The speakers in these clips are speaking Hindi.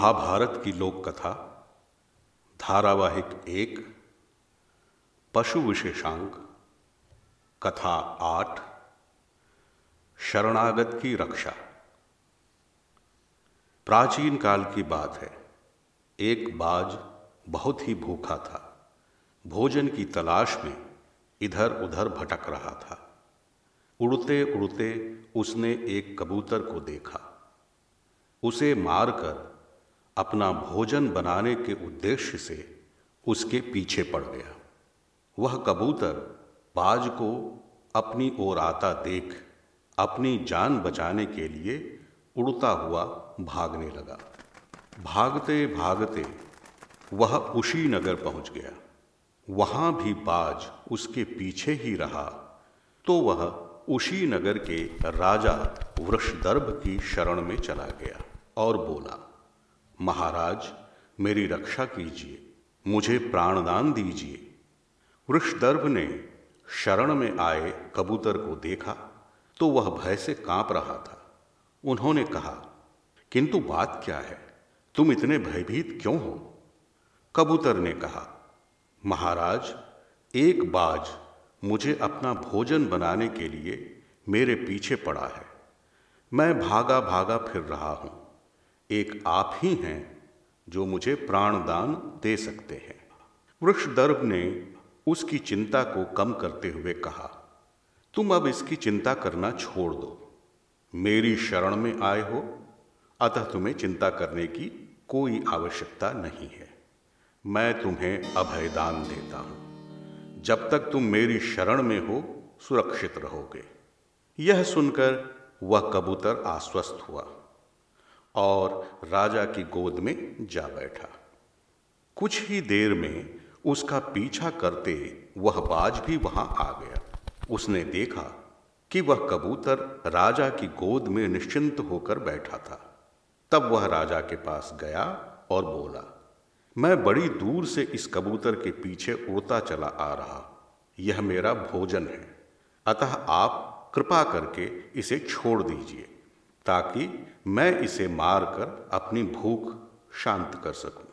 महाभारत की लोक कथा धारावाहिक एक, पशु विशेषांक, कथा आठ, शरणागत की रक्षा। प्राचीन काल की बात है। एक बाज बहुत ही भूखा था। भोजन की तलाश में इधर उधर भटक रहा था। उड़ते उड़ते उसने एक कबूतर को देखा। उसे मारकर अपना भोजन बनाने के उद्देश्य से उसके पीछे पड़ गया। वह कबूतर बाज को अपनी ओर आता देख, अपनी जान बचाने के लिए उड़ता हुआ भागने लगा। भागते भागते वह उशी नगर पहुँच गया। वहाँ भी बाज उसके पीछे ही रहा तो वह उशी नगर के राजा वृषदर्भ की शरण में चला गया और बोला महाराज, मेरी रक्षा कीजिए, मुझे प्राणदान दीजिए। वृषदर्भ ने शरण में आए कबूतर को देखा तो वह भय से काँप रहा था। उन्होंने कहा, किंतु बात क्या है? तुम इतने भयभीत क्यों हो? कबूतर ने कहा, महाराज, एक बाज मुझे अपना भोजन बनाने के लिए मेरे पीछे पड़ा है। मैं भागा भागा फिर रहा हूँ। एक आप ही हैं जो मुझे प्राणदान दे सकते हैं। वृक्षदर्भ ने उसकी चिंता को कम करते हुए कहा, तुम अब इसकी चिंता करना छोड़ दो। मेरी शरण में आए हो, अतः तुम्हें चिंता करने की कोई आवश्यकता नहीं है। मैं तुम्हें अभयदान देता हूँ। जब तक तुम मेरी शरण में हो, सुरक्षित रहोगे। यह सुनकर वह कबूतर आश्वस्त हुआ। और राजा की गोद में जा बैठा। कुछ ही देर में उसका पीछा करते वह बाज भी वहाँ आ गया। उसने देखा कि वह कबूतर राजा की गोद में निश्चिंत होकर बैठा था। तब वह राजा के पास गया और बोला, मैं बड़ी दूर से इस कबूतर के पीछे उड़ता चला आ रहा। यह मेरा भोजन है। अतः आप कृपा करके इसे छोड़ दीजिए। ताकि मैं इसे मारकर अपनी भूख शांत कर सकूँ।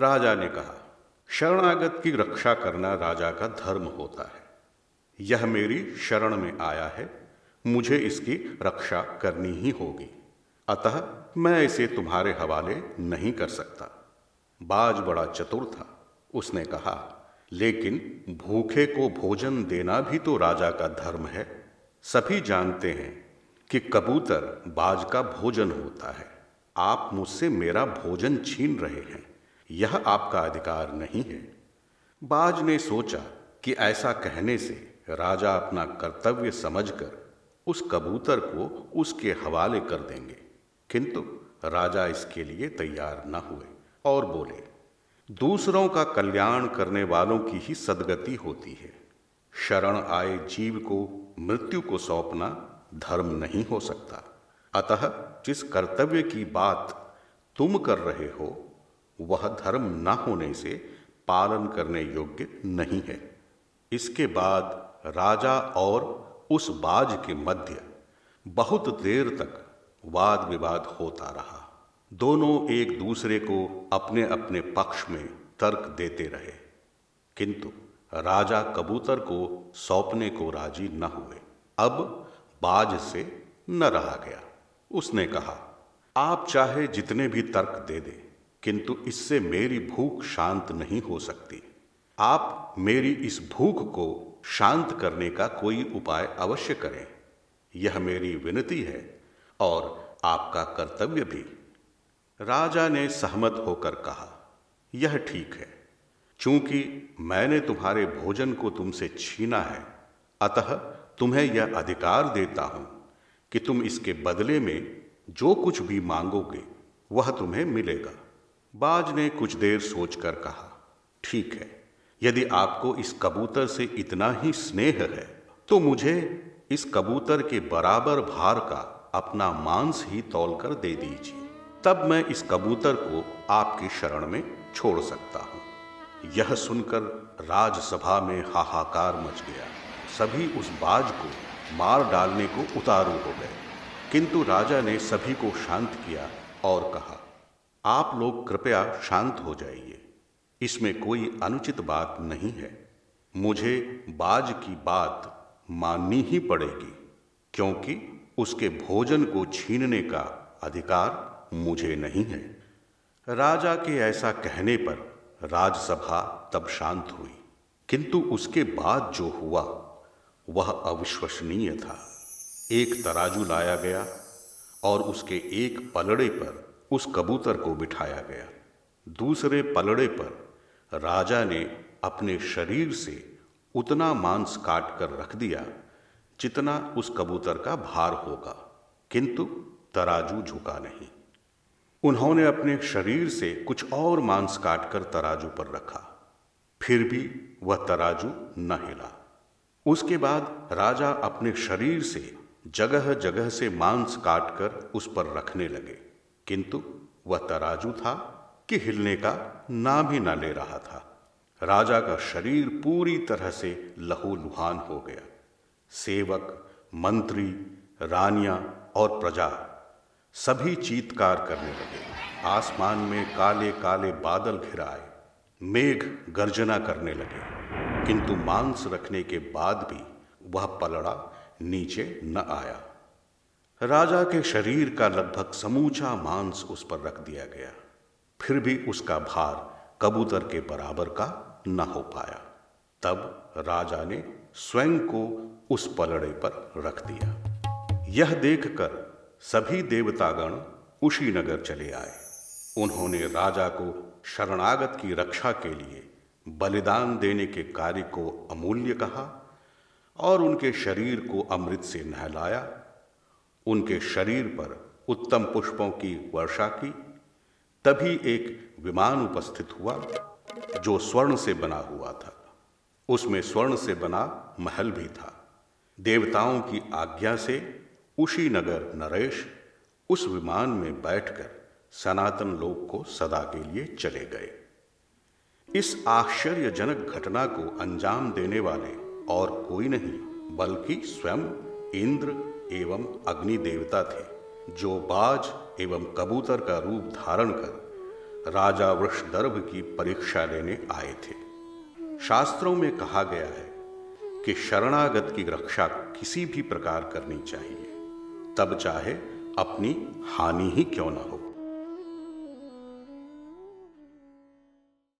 राजा ने कहा, शरणागत की रक्षा करना राजा का धर्म होता है। यह मेरी शरण में आया है। मुझे इसकी रक्षा करनी ही होगी। अतः मैं इसे तुम्हारे हवाले नहीं कर सकता। बाज बड़ा चतुर था। उसने कहा, लेकिन भूखे को भोजन देना भी तो राजा का धर्म है। सभी जानते हैं कि कबूतर बाज का भोजन होता है। आप मुझसे मेरा भोजन छीन रहे हैं। यह आपका अधिकार नहीं है। बाज ने सोचा कि ऐसा कहने से राजा अपना कर्तव्य समझकर उस कबूतर को उसके हवाले कर देंगे। किंतु राजा इसके लिए तैयार न हुए और बोले, दूसरों का कल्याण करने वालों की ही सदगति होती है। शरण आए जीव को, मृत्यु को सौंपना धर्म नहीं हो सकता। अतः जिस कर्तव्य की बात तुम कर रहे हो, वह धर्म न होने से पालन करने योग्य नहीं है। इसके बाद राजा और उस बाज के मध्य बहुत देर तक वाद विवाद होता रहा। दोनों एक दूसरे को अपने अपने पक्ष में तर्क देते रहे। किंतु राजा कबूतर को सौंपने को राज़ी न हुए। अब बाज से न रहा गया। उसने कहा, आप चाहे जितने भी तर्क दे दे, किंतु इससे मेरी भूख शांत नहीं हो सकती। आप मेरी इस भूख को शांत करने का कोई उपाय अवश्य करें। यह मेरी विनती है और आपका कर्तव्य भी। राजा ने सहमत होकर कहा, यह ठीक है। चूँकि मैंने तुम्हारे भोजन को तुमसे छीना है, अतः तुम्हें यह अधिकार देता हूँ कि तुम इसके बदले में जो कुछ भी मांगोगे, वह तुम्हें मिलेगा। बाज ने कुछ देर सोचकर कहा, ठीक है, यदि आपको इस कबूतर से इतना ही स्नेह है तो मुझे इस कबूतर के बराबर भार का अपना मांस ही तौल कर दे दीजिए। तब मैं इस कबूतर को आपकी शरण में छोड़ सकता हूँ। यह सुनकर राजसभा में हाहाकार मच गया। सभी उस बाज को मार डालने को उतारू हो गए। किंतु राजा ने सभी को शांत किया और कहा, आप लोग कृपया शांत हो जाइए। इसमें कोई अनुचित बात नहीं है। मुझे बाज की बात माननी ही पड़ेगी, क्योंकि उसके भोजन को छीनने का अधिकार मुझे नहीं है। राजा के ऐसा कहने पर राजसभा तब शांत हुई। किंतु उसके बाद जो हुआ वह अविश्वसनीय था। एक तराजू लाया गया और उसके एक पलड़े पर उस कबूतर को बिठाया गया। दूसरे पलड़े पर राजा ने अपने शरीर से उतना मांस काट कर रख दिया जितना उस कबूतर का भार होगा, किंतु तराजू झुका नहीं। उन्होंने अपने शरीर से कुछ और मांस काटकर तराजू पर रखा। फिर भी वह तराजू न हिला। उसके बाद राजा अपने शरीर से जगह जगह से मांस काटकर उस पर रखने लगे। किंतु वह तराजू था कि हिलने का ना भी ना ले रहा था। राजा का शरीर पूरी तरह से लहू लुहान हो गया। सेवक, मंत्री, रानियाँ और प्रजा सभी चीतकार करने लगे। आसमान में काले काले बादल घिराए मेघ गर्जना करने लगे। किंतु मांस रखने के बाद भी वह पलड़ा नीचे न आया। राजा के शरीर का लगभग समूचा मांस उस पर रख दिया गया। फिर भी उसका भार कबूतर के बराबर का न हो पाया। तब राजा ने स्वयं को उस पलड़े पर रख दिया। यह देखकर सभी देवतागण उशीनगर चले आए। उन्होंने राजा को शरणागत की रक्षा के लिए बलिदान देने के कार्य को अमूल्य कहा और उनके शरीर को अमृत से नहलाया। उनके शरीर पर उत्तम पुष्पों की वर्षा की। तभी एक विमान उपस्थित हुआ जो स्वर्ण से बना हुआ था। उसमें स्वर्ण से बना महल भी था। देवताओं की आज्ञा से उशी नगर नरेश उस विमान में बैठकर सनातन लोक को सदा के लिए चले गए। इस आश्चर्यजनक घटना को अंजाम देने वाले और कोई नहीं, बल्कि स्वयं इंद्र एवं अग्नि देवता थे, जो बाज एवं कबूतर का रूप धारण कर राजा वृषदर्भ की परीक्षा लेने आए थे। शास्त्रों में कहा गया है कि शरणागत की रक्षा किसी भी प्रकार करनी चाहिए, तब चाहे अपनी हानि ही क्यों ना हो।